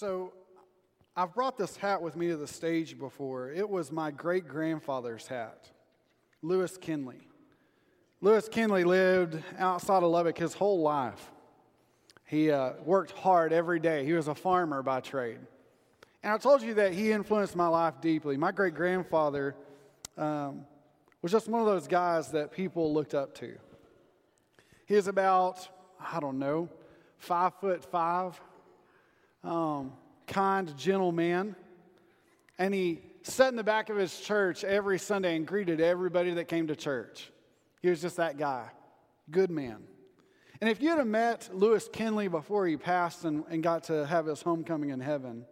So, I've brought this hat with me to the stage before. It was my great grandfather's hat, Lewis Kinley. Lewis Kinley lived outside of Lubbock his whole life. He uh, worked hard every day. He was a farmer by trade. And I told you that he influenced my life deeply. My great grandfather um, was just one of those guys that people looked up to. He was about, I don't know, five foot five, um, kind, gentle man. And he sat in the back of his church every Sunday and greeted everybody that came to church. He was just that guy, good man. And if you'd have met Lewis Kinley before he passed and, and got to have his homecoming in heaven,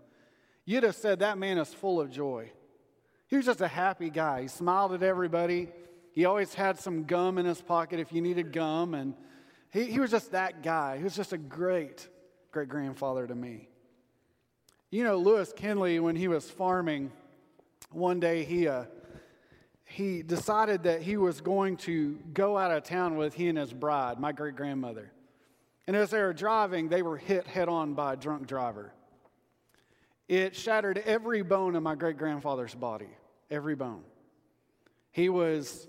you'd have said that man is full of joy. He was just a happy guy. He smiled at everybody. He always had some gum in his pocket if you needed gum. And he, he was just that guy. He was just a great, great grandfather to me. You know, Lewis Kinley, when he was farming, one day he, uh, he decided that he was going to go out of town with he and his bride, my great grandmother. And as they were driving, they were hit head on by a drunk driver. It shattered every bone in my great grandfather's body, every bone. He was,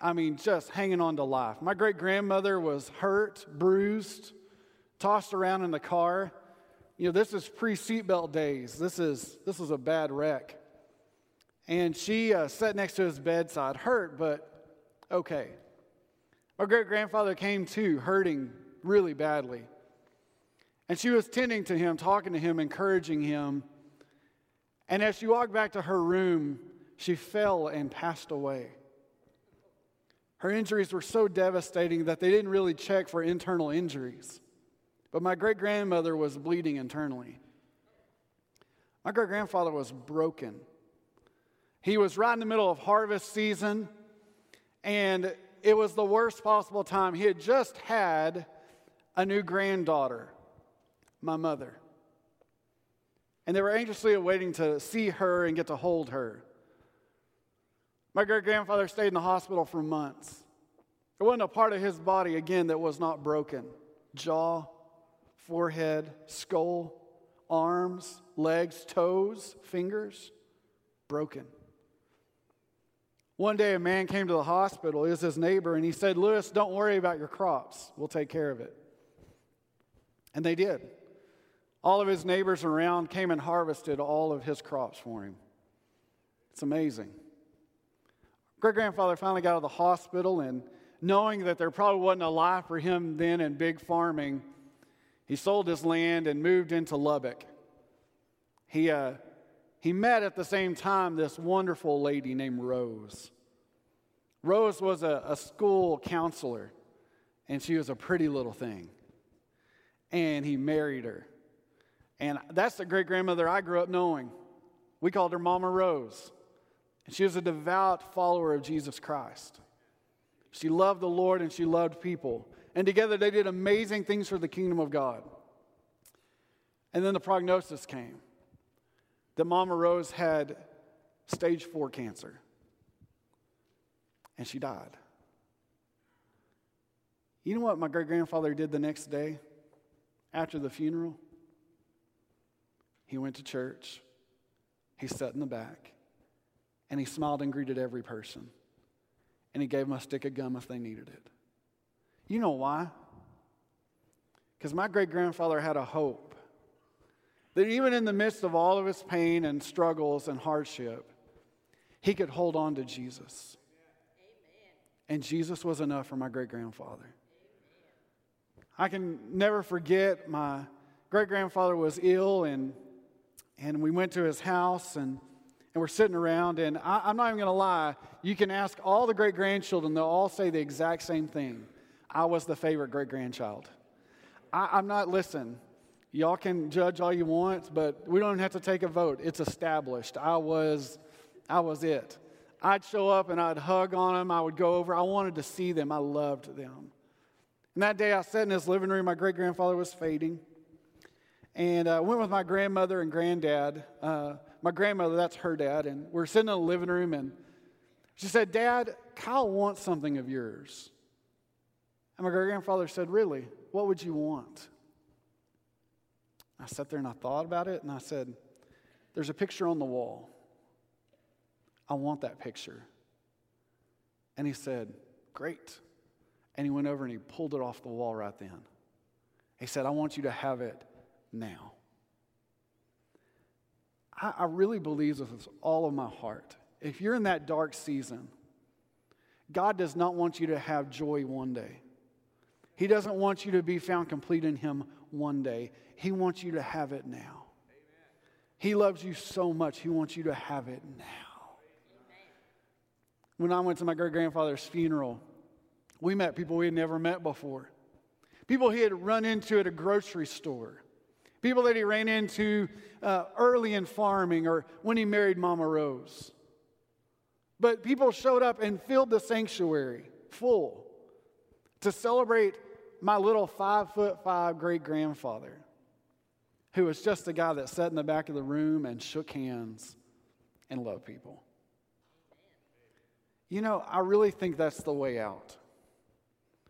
I mean, just hanging on to life. My great grandmother was hurt, bruised, tossed around in the car. You know, this is pre seatbelt days. This is this is a bad wreck. And she uh, sat next to his bedside, hurt, but okay. My great grandfather came to, hurting really badly. And she was tending to him, talking to him, encouraging him. And as she walked back to her room, she fell and passed away. Her injuries were so devastating that they didn't really check for internal injuries. But my great grandmother was bleeding internally. My great grandfather was broken. He was right in the middle of harvest season, and it was the worst possible time. He had just had a new granddaughter my mother. And they were anxiously awaiting to see her and get to hold her. My great grandfather stayed in the hospital for months. There wasn't a part of his body, again, that was not broken jaw, forehead, skull, arms, legs, toes, fingers, broken. One day, a man came to the hospital. Was his neighbor, and he said, Lewis, don't worry about your crops. We'll take care of it. And they did. All of his neighbors around came and harvested all of his crops for him. It's amazing. Great grandfather finally got out of the hospital, and knowing that there probably wasn't a life for him then in big farming, he sold his land and moved into Lubbock. He, uh, he met at the same time this wonderful lady named Rose. Rose was a, a school counselor, and she was a pretty little thing. And he married her. And that's the great grandmother I grew up knowing. We called her Mama Rose. And she was a devout follower of Jesus Christ. She loved the Lord and she loved people. And together they did amazing things for the kingdom of God. And then the prognosis came that Mama Rose had stage four cancer. And she died. You know what my great grandfather did the next day after the funeral? He went to church, he sat in the back, and he smiled and greeted every person. And he gave them a stick of gum if they needed it. You know why? Because my great grandfather had a hope that even in the midst of all of his pain and struggles and hardship, he could hold on to Jesus. And Jesus was enough for my great grandfather. I can never forget my great grandfather was ill and and we went to his house and, and we're sitting around. And I, I'm not even going to lie, you can ask all the great grandchildren, they'll all say the exact same thing. I was the favorite great grandchild. I'm not, listen, y'all can judge all you want, but we don't have to take a vote. It's established. I was, I was it. I'd show up and I'd hug on them. I would go over. I wanted to see them. I loved them. And that day I sat in his living room. My great grandfather was fading. And I uh, went with my grandmother and granddad. Uh, my grandmother, that's her dad. And we're sitting in the living room, and she said, Dad, Kyle wants something of yours. And my great grandfather said, Really? What would you want? I sat there and I thought about it and I said, There's a picture on the wall. I want that picture. And he said, Great. And he went over and he pulled it off the wall right then. He said, I want you to have it now. I, I really believe this with all of my heart. If you're in that dark season, God does not want you to have joy one day. He doesn't want you to be found complete in Him one day. He wants you to have it now. Amen. He loves you so much, He wants you to have it now. Amen. When I went to my great grandfather's funeral, we met people we had never met before. People he had run into at a grocery store. People that he ran into uh, early in farming or when he married Mama Rose. But people showed up and filled the sanctuary full to celebrate my little five foot five great grandfather, who was just a guy that sat in the back of the room and shook hands and loved people. You know, I really think that's the way out.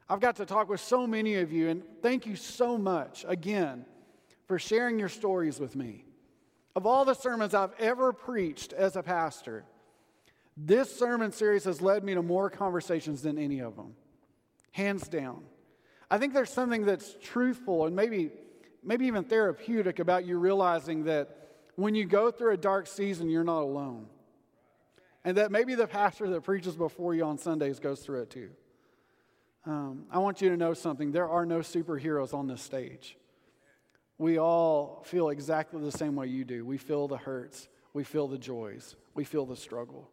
I've got to talk with so many of you, and thank you so much again for sharing your stories with me. Of all the sermons I've ever preached as a pastor, this sermon series has led me to more conversations than any of them, hands down. I think there's something that's truthful and maybe, maybe even therapeutic about you realizing that when you go through a dark season, you're not alone. And that maybe the pastor that preaches before you on Sundays goes through it too. Um, I want you to know something. There are no superheroes on this stage. We all feel exactly the same way you do. We feel the hurts, we feel the joys, we feel the struggle.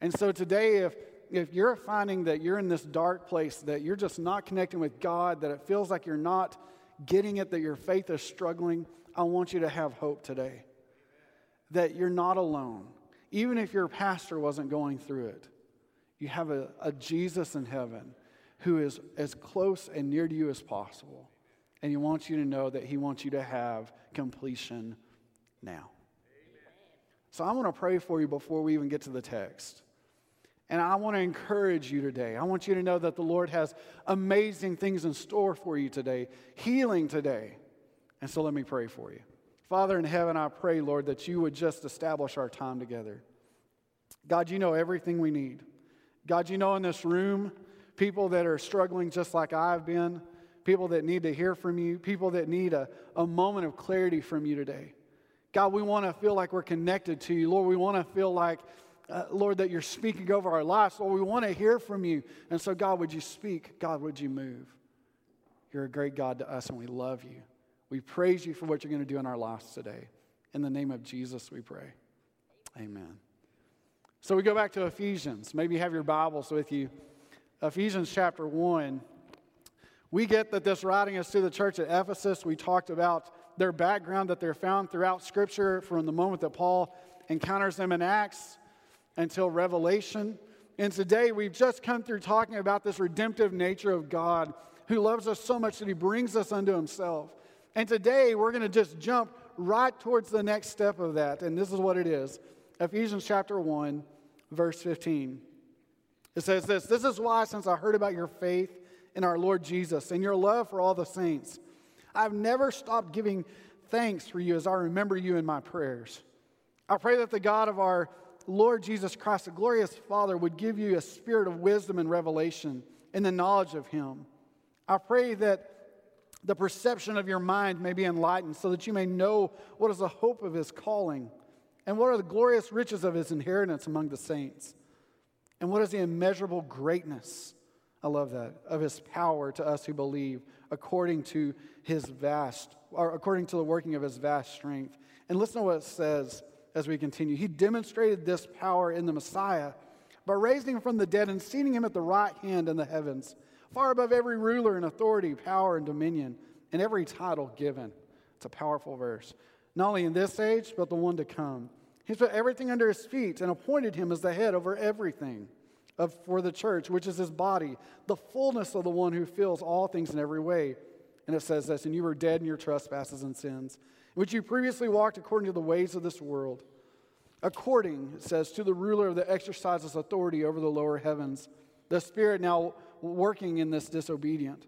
And so today, if, if you're finding that you're in this dark place, that you're just not connecting with God, that it feels like you're not getting it, that your faith is struggling, I want you to have hope today. That you're not alone. Even if your pastor wasn't going through it, you have a, a Jesus in heaven who is as close and near to you as possible. And he wants you to know that he wants you to have completion now. So I want to pray for you before we even get to the text. And I want to encourage you today. I want you to know that the Lord has amazing things in store for you today, healing today. And so let me pray for you. Father in heaven, I pray, Lord, that you would just establish our time together. God, you know everything we need. God, you know in this room, people that are struggling just like I've been, people that need to hear from you, people that need a, a moment of clarity from you today. God, we want to feel like we're connected to you. Lord, we want to feel like uh, Lord, that you're speaking over our lives. Lord, we want to hear from you. And so, God, would you speak? God, would you move? You're a great God to us, and we love you. We praise you for what you're going to do in our lives today. In the name of Jesus, we pray. Amen. So we go back to Ephesians. Maybe you have your Bibles with you. Ephesians chapter 1. We get that this writing is to the church at Ephesus. We talked about their background that they're found throughout Scripture from the moment that Paul encounters them in Acts until Revelation. And today we've just come through talking about this redemptive nature of God who loves us so much that he brings us unto himself. And today we're going to just jump right towards the next step of that. And this is what it is Ephesians chapter 1, verse 15. It says this This is why, since I heard about your faith in our Lord Jesus and your love for all the saints, I've never stopped giving thanks for you as I remember you in my prayers. I pray that the God of our Lord Jesus Christ, the glorious Father, would give you a spirit of wisdom and revelation in the knowledge of Him. I pray that the perception of your mind may be enlightened so that you may know what is the hope of His calling and what are the glorious riches of His inheritance among the saints and what is the immeasurable greatness, I love that, of His power to us who believe according to His vast, or according to the working of His vast strength. And listen to what it says as we continue. He demonstrated this power in the Messiah by raising him from the dead and seating him at the right hand in the heavens, far above every ruler and authority, power and dominion, and every title given. It's a powerful verse. Not only in this age, but the one to come. He's put everything under his feet and appointed him as the head over everything of, for the church, which is his body, the fullness of the one who fills all things in every way. And it says this, and you were dead in your trespasses and sins which you previously walked according to the ways of this world, according, it says, to the ruler that exercises authority over the lower heavens, the Spirit now working in this disobedient.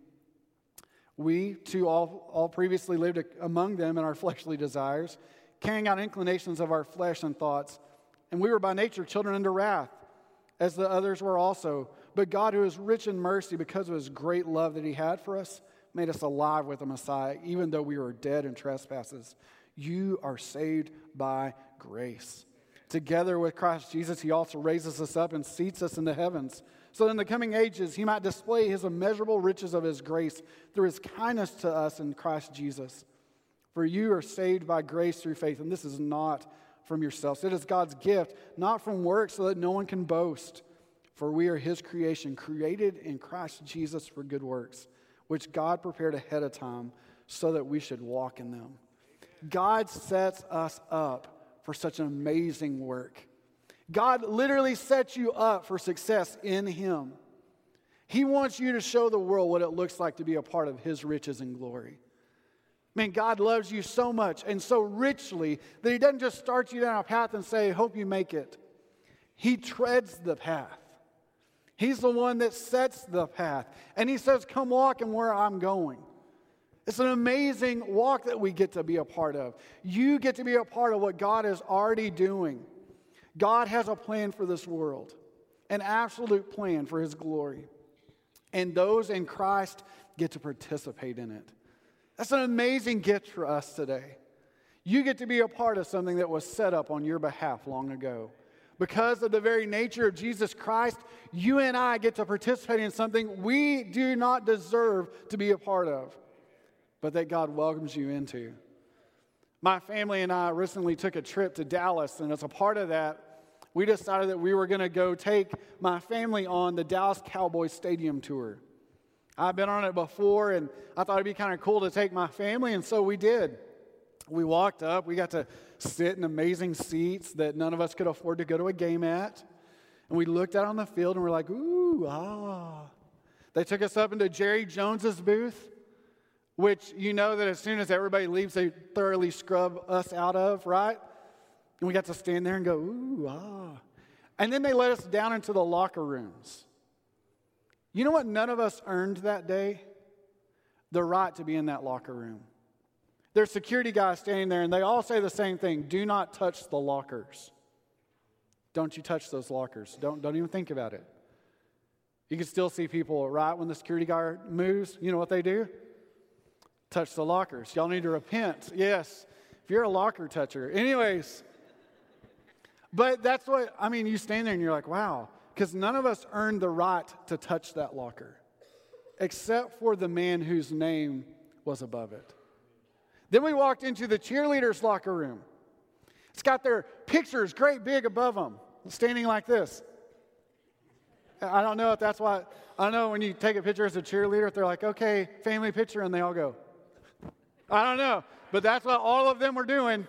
We, too, all, all previously lived among them in our fleshly desires, carrying out inclinations of our flesh and thoughts. And we were by nature children under wrath, as the others were also. But God, who is rich in mercy because of his great love that he had for us, made us alive with the Messiah, even though we were dead in trespasses. You are saved by grace. Together with Christ Jesus, he also raises us up and seats us in the heavens so in the coming ages he might display his immeasurable riches of his grace through his kindness to us in Christ Jesus. For you are saved by grace through faith, and this is not from yourselves. It is God's gift, not from works, so that no one can boast. For we are his creation, created in Christ Jesus for good works, which God prepared ahead of time so that we should walk in them. God sets us up for such an amazing work. God literally sets you up for success in Him. He wants you to show the world what it looks like to be a part of His riches and glory. Man, God loves you so much and so richly that He doesn't just start you down a path and say, Hope you make it. He treads the path. He's the one that sets the path. And He says, Come walk in where I'm going. It's an amazing walk that we get to be a part of. You get to be a part of what God is already doing. God has a plan for this world, an absolute plan for his glory. And those in Christ get to participate in it. That's an amazing gift for us today. You get to be a part of something that was set up on your behalf long ago. Because of the very nature of Jesus Christ, you and I get to participate in something we do not deserve to be a part of, but that God welcomes you into. My family and I recently took a trip to Dallas, and as a part of that, we decided that we were going to go take my family on the Dallas Cowboys Stadium tour. I've been on it before, and I thought it'd be kind of cool to take my family, and so we did. We walked up, we got to sit in amazing seats that none of us could afford to go to a game at. And we looked out on the field and we're like, ooh, ah. They took us up into Jerry Jones's booth, which you know that as soon as everybody leaves, they thoroughly scrub us out of, right? And we got to stand there and go, ooh, ah. And then they let us down into the locker rooms. You know what none of us earned that day? The right to be in that locker room. There's security guys standing there, and they all say the same thing do not touch the lockers. Don't you touch those lockers. Don't, don't even think about it. You can still see people right when the security guard moves. You know what they do? Touch the lockers. Y'all need to repent. Yes, if you're a locker toucher. Anyways, but that's what, I mean, you stand there and you're like, wow, because none of us earned the right to touch that locker, except for the man whose name was above it. Then we walked into the cheerleaders' locker room. It's got their pictures great big above them, standing like this. I don't know if that's why, I know when you take a picture as a cheerleader, if they're like, okay, family picture, and they all go. I don't know, but that's what all of them were doing.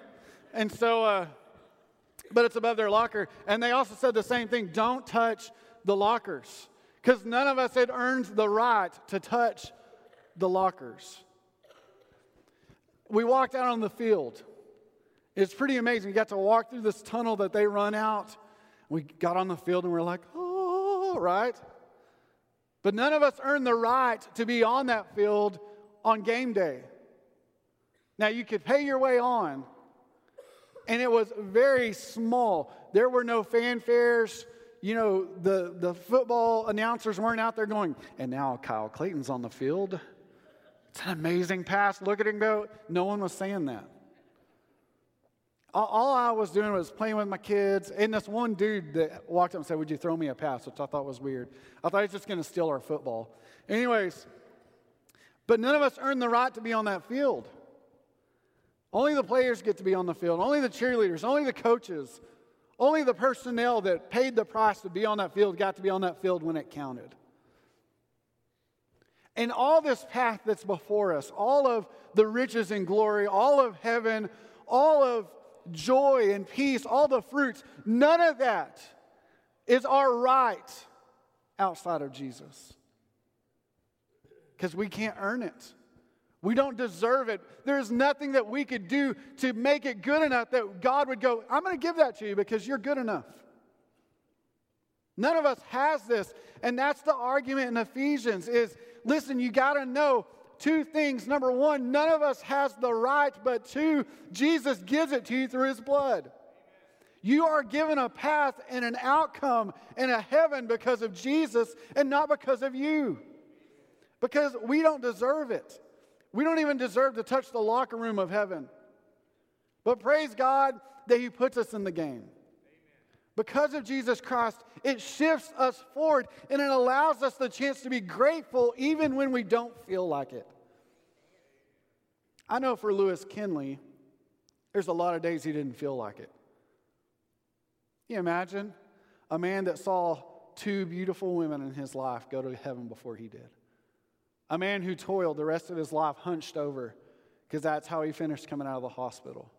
And so, uh, but it's above their locker. And they also said the same thing don't touch the lockers because none of us had earned the right to touch the lockers. We walked out on the field. It's pretty amazing. We got to walk through this tunnel that they run out. We got on the field and we're like, oh, right? But none of us earned the right to be on that field on game day. Now, you could pay your way on, and it was very small. There were no fanfares. You know, the, the football announcers weren't out there going, and now Kyle Clayton's on the field. It's an amazing pass. Look at him go. No one was saying that. All, I was doing was playing with my kids. And this one dude that walked up and said, Would you throw me a pass? Which I thought was weird. I thought he was just going to steal our football. Anyways, but none of us earned the right to be on that field. Only the players get to be on the field, only the cheerleaders, only the coaches, only the personnel that paid the price to be on that field got to be on that field when it counted. And all this path that's before us, all of the riches and glory, all of heaven, all of joy and peace, all the fruits, none of that is our right outside of Jesus. Because we can't earn it. We don't deserve it. There's nothing that we could do to make it good enough that God would go, I'm going to give that to you because you're good enough. None of us has this. And that's the argument in Ephesians is listen, you got to know two things. Number one, none of us has the right, but two, Jesus gives it to you through his blood. You are given a path and an outcome and a heaven because of Jesus and not because of you. Because we don't deserve it. We don't even deserve to touch the locker room of heaven. But praise God that He puts us in the game. Because of Jesus Christ, it shifts us forward and it allows us the chance to be grateful even when we don't feel like it. I know for Lewis Kinley, there's a lot of days he didn't feel like it. Can you imagine a man that saw two beautiful women in his life go to heaven before he did? A man who toiled the rest of his life hunched over because that's how he finished coming out of the hospital.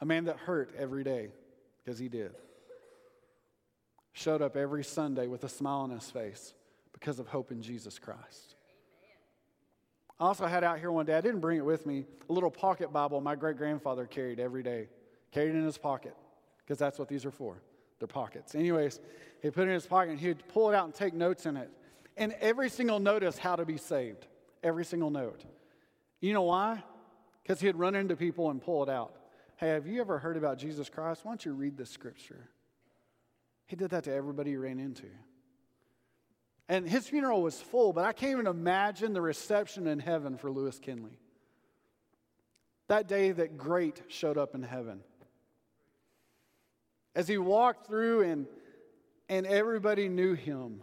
A man that hurt every day because he did. Showed up every Sunday with a smile on his face because of hope in Jesus Christ. I also had out here one day, I didn't bring it with me, a little pocket Bible my great grandfather carried every day, carried in his pocket, because that's what these are for. They're pockets. Anyways, he put it in his pocket and he'd pull it out and take notes in it. And every single note is how to be saved. Every single note. You know why? Because he'd run into people and pull it out. Hey, have you ever heard about Jesus Christ? Why don't you read this scripture? He did that to everybody he ran into. And his funeral was full, but I can't even imagine the reception in heaven for Lewis Kinley. That day that great showed up in heaven. As he walked through and, and everybody knew him,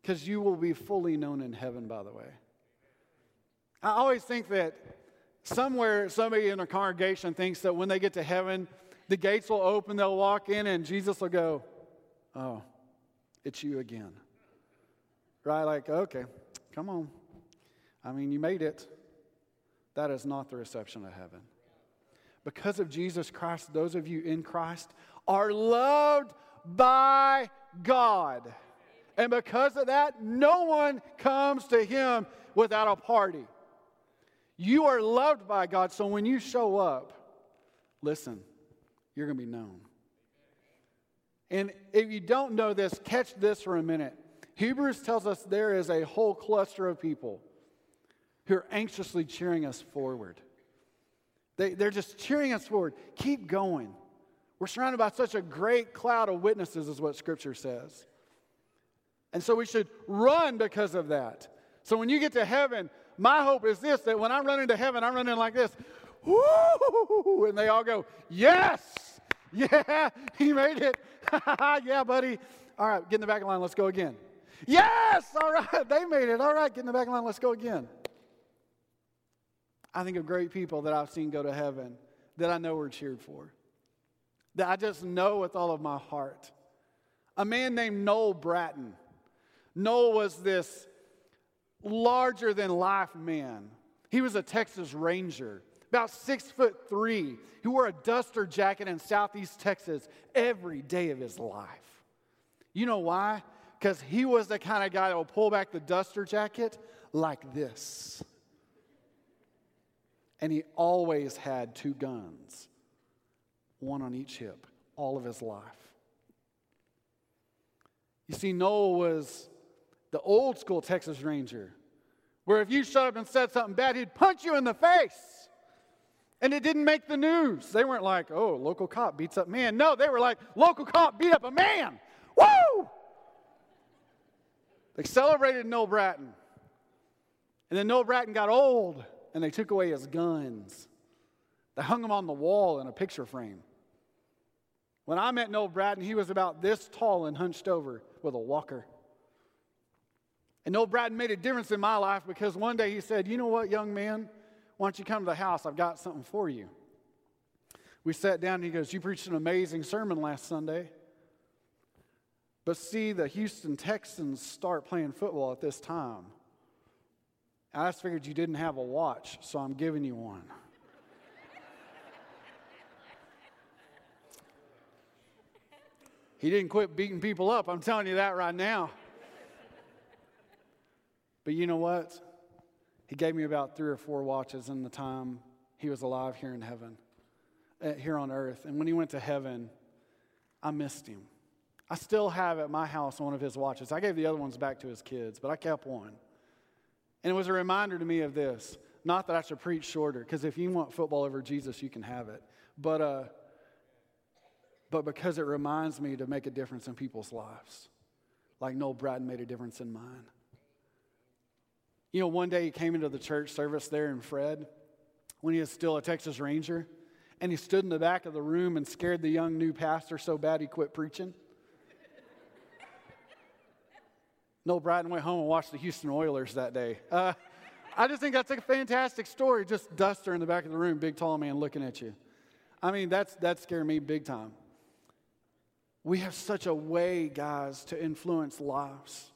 because you will be fully known in heaven, by the way. I always think that somewhere somebody in a congregation thinks that when they get to heaven, the gates will open, they'll walk in, and Jesus will go, Oh, it's you again. Right? Like, okay, come on. I mean, you made it. That is not the reception of heaven. Because of Jesus Christ, those of you in Christ are loved by God. And because of that, no one comes to him without a party. You are loved by God, so when you show up, listen, you're going to be known. And if you don't know this, catch this for a minute. Hebrews tells us there is a whole cluster of people who are anxiously cheering us forward. They, they're just cheering us forward. Keep going. We're surrounded by such a great cloud of witnesses, is what Scripture says. And so we should run because of that. So when you get to heaven, my hope is this that when I run into heaven, I run in like this, woo, and they all go, Yes, yeah, he made it. yeah, buddy. All right, get in the back of the line, let's go again. Yes, all right, they made it. All right, get in the back line, let's go again. I think of great people that I've seen go to heaven that I know were cheered for, that I just know with all of my heart. A man named Noel Bratton. Noel was this larger than life man. He was a Texas Ranger, about six foot three. He wore a duster jacket in southeast Texas every day of his life. You know why? Because he was the kind of guy that will pull back the duster jacket like this. And he always had two guns, one on each hip, all of his life. You see, Noel was the old school Texas Ranger, where if you showed up and said something bad, he'd punch you in the face. And it didn't make the news. They weren't like, oh, local cop beats up man. No, they were like, local cop beat up a man. Woo! They celebrated Noel Bratton. And then Noel Bratton got old and they took away his guns. They hung him on the wall in a picture frame. When I met Noel Bratton, he was about this tall and hunched over with a walker. And Noel Bratton made a difference in my life because one day he said, You know what, young man? Why don't you come to the house? I've got something for you. We sat down and he goes, You preached an amazing sermon last Sunday. But see, the Houston Texans start playing football at this time. I just figured you didn't have a watch, so I'm giving you one. he didn't quit beating people up, I'm telling you that right now. But you know what? He gave me about three or four watches in the time he was alive here in heaven, uh, here on earth. And when he went to heaven, I missed him. I still have at my house one of his watches. I gave the other ones back to his kids, but I kept one. And it was a reminder to me of this. Not that I should preach shorter, because if you want football over Jesus, you can have it. But, uh, but because it reminds me to make a difference in people's lives, like Noel Bratton made a difference in mine. You know, one day he came into the church service there in Fred when he was still a Texas Ranger, and he stood in the back of the room and scared the young new pastor so bad he quit preaching. Noel Bratton went home and watched the Houston Oilers that day. Uh, I just think that's a fantastic story. Just Duster in the back of the room, big tall man looking at you. I mean, that's, that scared me big time. We have such a way, guys, to influence lives.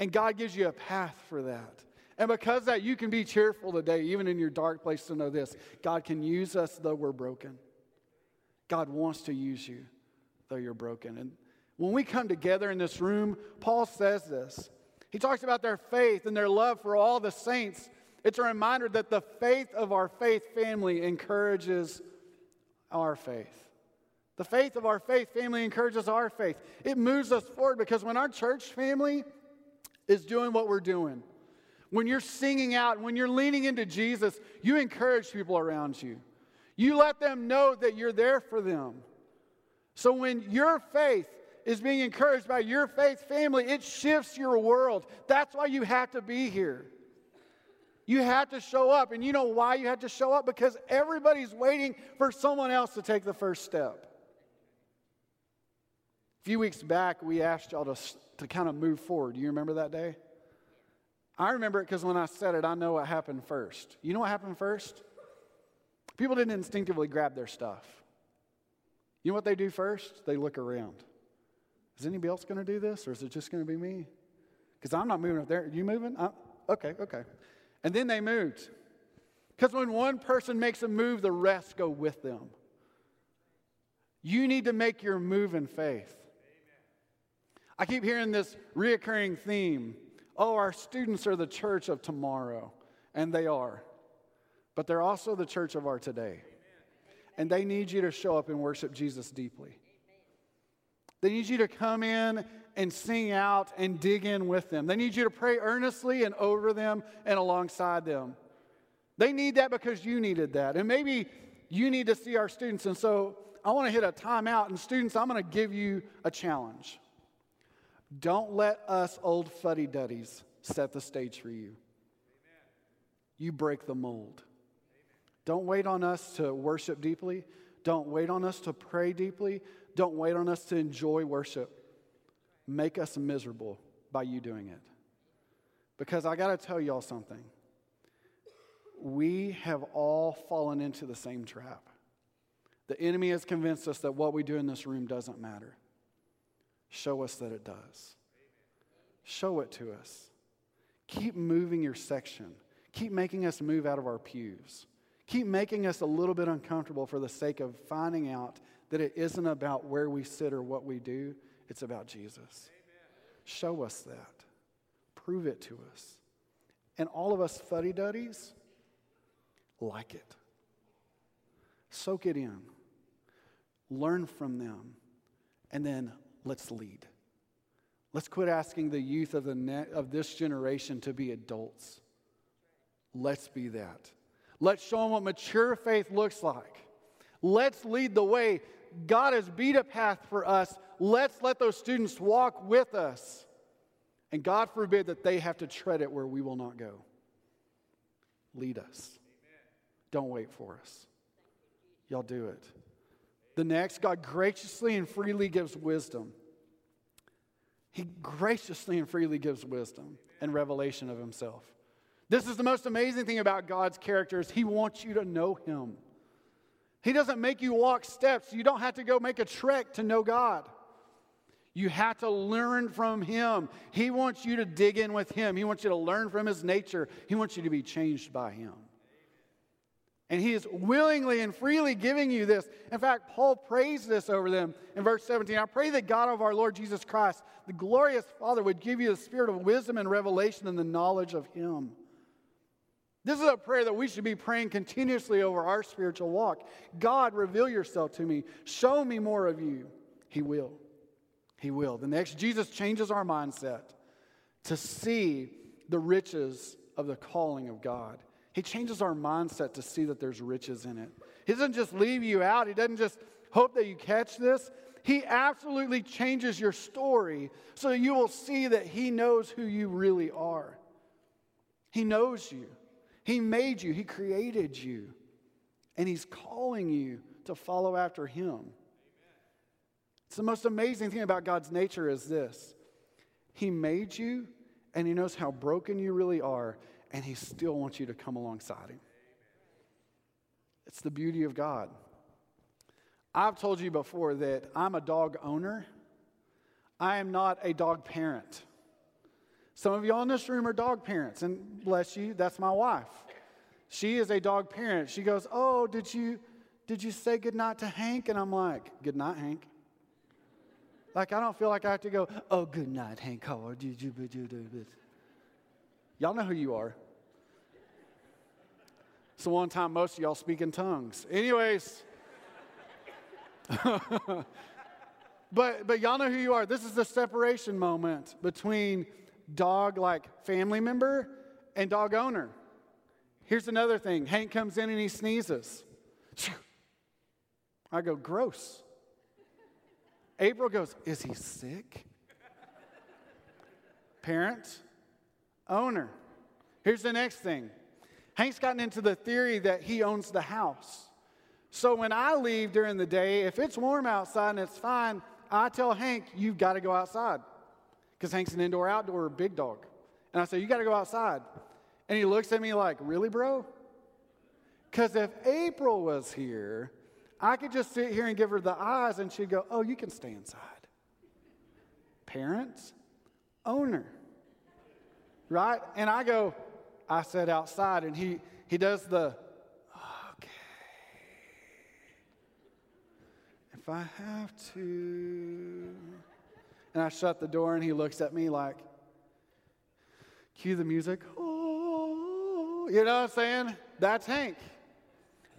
And God gives you a path for that. And because that, you can be cheerful today, even in your dark place, to know this God can use us though we're broken. God wants to use you though you're broken. And when we come together in this room, Paul says this. He talks about their faith and their love for all the saints. It's a reminder that the faith of our faith family encourages our faith. The faith of our faith family encourages our faith. It moves us forward because when our church family is doing what we're doing, when you're singing out, when you're leaning into Jesus, you encourage people around you. You let them know that you're there for them. So when your faith is being encouraged by your faith family, it shifts your world. That's why you have to be here. You have to show up. And you know why you have to show up? Because everybody's waiting for someone else to take the first step. A few weeks back, we asked y'all to, to kind of move forward. Do you remember that day? I remember it because when I said it, I know what happened first. You know what happened first? People didn't instinctively grab their stuff. You know what they do first? They look around. Is anybody else going to do this, or is it just going to be me? Because I'm not moving up there. Are you moving? Uh, okay, okay. And then they moved. Because when one person makes a move, the rest go with them. You need to make your move in faith. I keep hearing this reoccurring theme. Oh, our students are the church of tomorrow. And they are. But they're also the church of our today. And they need you to show up and worship Jesus deeply. They need you to come in and sing out and dig in with them. They need you to pray earnestly and over them and alongside them. They need that because you needed that. And maybe you need to see our students. And so I want to hit a timeout. And students, I'm going to give you a challenge. Don't let us old fuddy duddies set the stage for you. You break the mold. Don't wait on us to worship deeply. Don't wait on us to pray deeply. Don't wait on us to enjoy worship. Make us miserable by you doing it. Because I got to tell y'all something. We have all fallen into the same trap. The enemy has convinced us that what we do in this room doesn't matter. Show us that it does. Show it to us. Keep moving your section. Keep making us move out of our pews. Keep making us a little bit uncomfortable for the sake of finding out that it isn't about where we sit or what we do, it's about Jesus. Show us that. Prove it to us. And all of us fuddy duddies like it. Soak it in. Learn from them. And then let's lead. Let's quit asking the youth of, the ne- of this generation to be adults. Let's be that. Let's show them what mature faith looks like. Let's lead the way. God has beat a path for us. Let's let those students walk with us. And God forbid that they have to tread it where we will not go. Lead us. Don't wait for us. Y'all do it. The next, God graciously and freely gives wisdom. He graciously and freely gives wisdom and revelation of himself. This is the most amazing thing about God's character is he wants you to know him. He doesn't make you walk steps. You don't have to go make a trek to know God. You have to learn from Him. He wants you to dig in with Him. He wants you to learn from His nature. He wants you to be changed by Him. And He is willingly and freely giving you this. In fact, Paul prays this over them in verse 17. I pray that God of our Lord Jesus Christ, the glorious Father, would give you the spirit of wisdom and revelation and the knowledge of Him this is a prayer that we should be praying continuously over our spiritual walk. God, reveal yourself to me. Show me more of you. He will. He will. The next, Jesus changes our mindset to see the riches of the calling of God. He changes our mindset to see that there's riches in it. He doesn't just leave you out, He doesn't just hope that you catch this. He absolutely changes your story so you will see that He knows who you really are. He knows you, He made you, He created you, and He's calling you to follow after Him. It's the most amazing thing about God's nature is this He made you, and He knows how broken you really are, and He still wants you to come alongside Him. It's the beauty of God. I've told you before that I'm a dog owner. I am not a dog parent. Some of y'all in this room are dog parents, and bless you, that's my wife. She is a dog parent. She goes, Oh, did you did you say goodnight to Hank? And I'm like, Good night, Hank. Like I don't feel like I have to go, Oh, good night, Hank. How did you? Y'all know who you are. So one time most of y'all speak in tongues. Anyways. but but y'all know who you are. This is the separation moment between dog like family member and dog owner. Here's another thing. Hank comes in and he sneezes. I go, gross. April goes, Is he sick? Parent, owner. Here's the next thing Hank's gotten into the theory that he owns the house. So when I leave during the day, if it's warm outside and it's fine, I tell Hank, you've got to go outside. Because Hank's an indoor outdoor big dog. And I say, you got to go outside. And he looks at me like, really, bro? Because if April was here, I could just sit here and give her the eyes and she'd go, oh, you can stay inside. Parents, owner. Right? And I go, I said outside, and he, he does the okay. if I have to. And I shut the door and he looks at me like, cue the music. Oh, you know what I'm saying? That's Hank.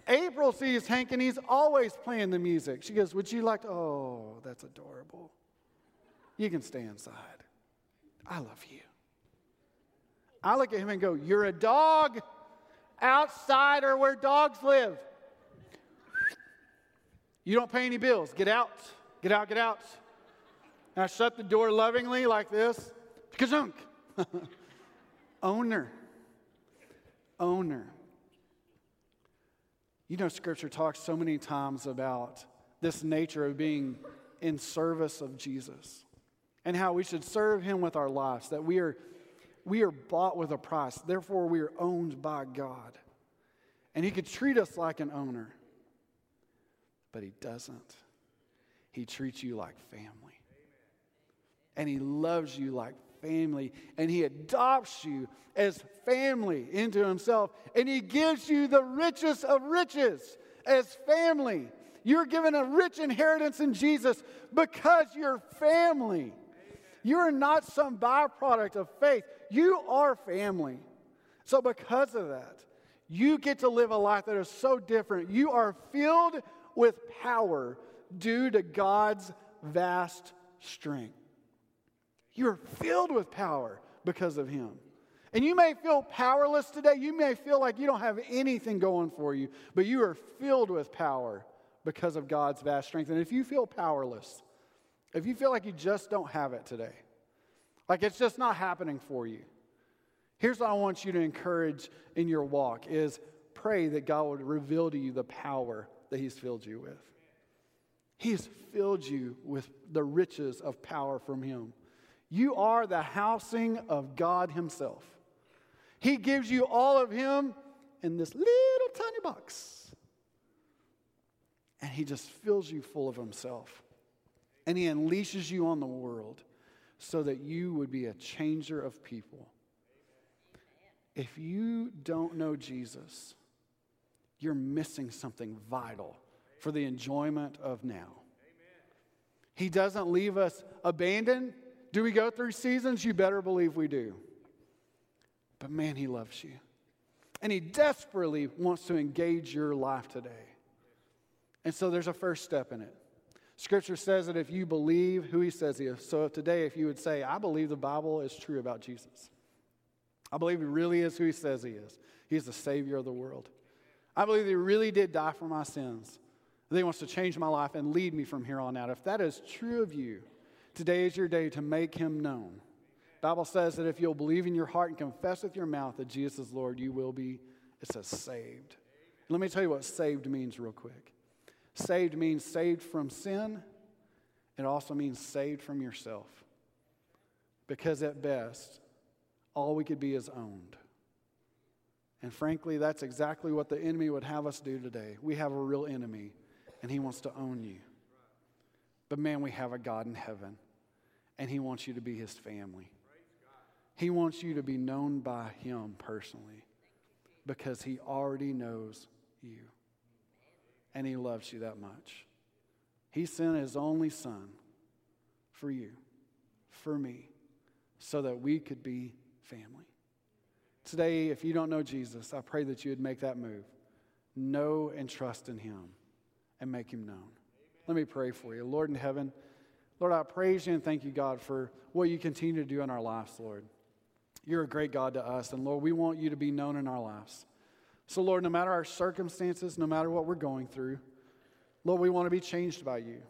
April sees Hank and he's always playing the music. She goes, Would you like to? Oh, that's adorable. You can stay inside. I love you. I look at him and go, You're a dog outside or where dogs live. You don't pay any bills. Get out. Get out, get out. And I shut the door lovingly like this. Kazunk. Owner. Owner. You know, Scripture talks so many times about this nature of being in service of Jesus and how we should serve Him with our lives, that we are, we are bought with a price. Therefore, we are owned by God. And He could treat us like an owner but He doesn't. He treats you like family. And He loves you like family. And He adopts you as family into Himself. And He gives you the richest of riches as family. You're given a rich inheritance in Jesus because you're family. You're not some byproduct of faith. You are family. So, because of that, you get to live a life that is so different. You are filled with power due to God's vast strength. You're filled with power because of Him. And you may feel powerless today. You may feel like you don't have anything going for you, but you are filled with power because of God's vast strength. And if you feel powerless, if you feel like you just don't have it today, like it's just not happening for you, here's what I want you to encourage in your walk is pray that God would reveal to you the power that He's filled you with. He's filled you with the riches of power from Him. You are the housing of God Himself. He gives you all of Him in this little tiny box. And He just fills you full of Himself. And He unleashes you on the world so that you would be a changer of people. If you don't know Jesus, you're missing something vital for the enjoyment of now. He doesn't leave us abandoned. Do we go through seasons? You better believe we do. But man, He loves you. And He desperately wants to engage your life today. And so there's a first step in it. Scripture says that if you believe who He says He is, so today, if you would say, I believe the Bible is true about Jesus, I believe he really is who he says he is. He's the Savior of the world. I believe he really did die for my sins. That he wants to change my life and lead me from here on out. If that is true of you, today is your day to make him known. Bible says that if you'll believe in your heart and confess with your mouth that Jesus is Lord, you will be, it says, saved. Let me tell you what saved means real quick. Saved means saved from sin. It also means saved from yourself. Because at best, all we could be is owned. And frankly, that's exactly what the enemy would have us do today. We have a real enemy, and he wants to own you. But man, we have a God in heaven, and he wants you to be his family. He wants you to be known by him personally because he already knows you. And he loves you that much. He sent his only son for you, for me, so that we could be family. Today, if you don't know Jesus, I pray that you would make that move. Know and trust in him and make him known. Let me pray for you. Lord in heaven, Lord, I praise you and thank you, God, for what you continue to do in our lives, Lord. You're a great God to us, and Lord, we want you to be known in our lives. So, Lord, no matter our circumstances, no matter what we're going through, Lord, we want to be changed by you.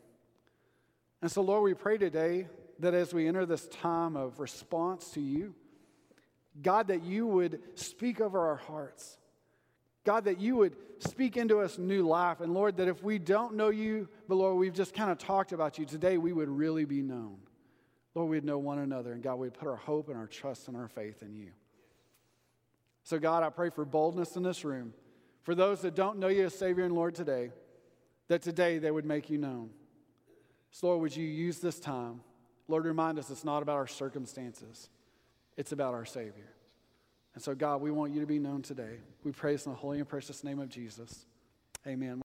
And so, Lord, we pray today that as we enter this time of response to you, God, that you would speak over our hearts. God, that you would speak into us new life. And Lord, that if we don't know you, but Lord, we've just kind of talked about you today, we would really be known. Lord, we'd know one another. And God, we'd put our hope and our trust and our faith in you. So, God, I pray for boldness in this room. For those that don't know you as Savior and Lord today, that today they would make you known. So, Lord, would you use this time? Lord, remind us it's not about our circumstances, it's about our Savior. And so, God, we want you to be known today. We praise in the holy and precious name of Jesus. Amen.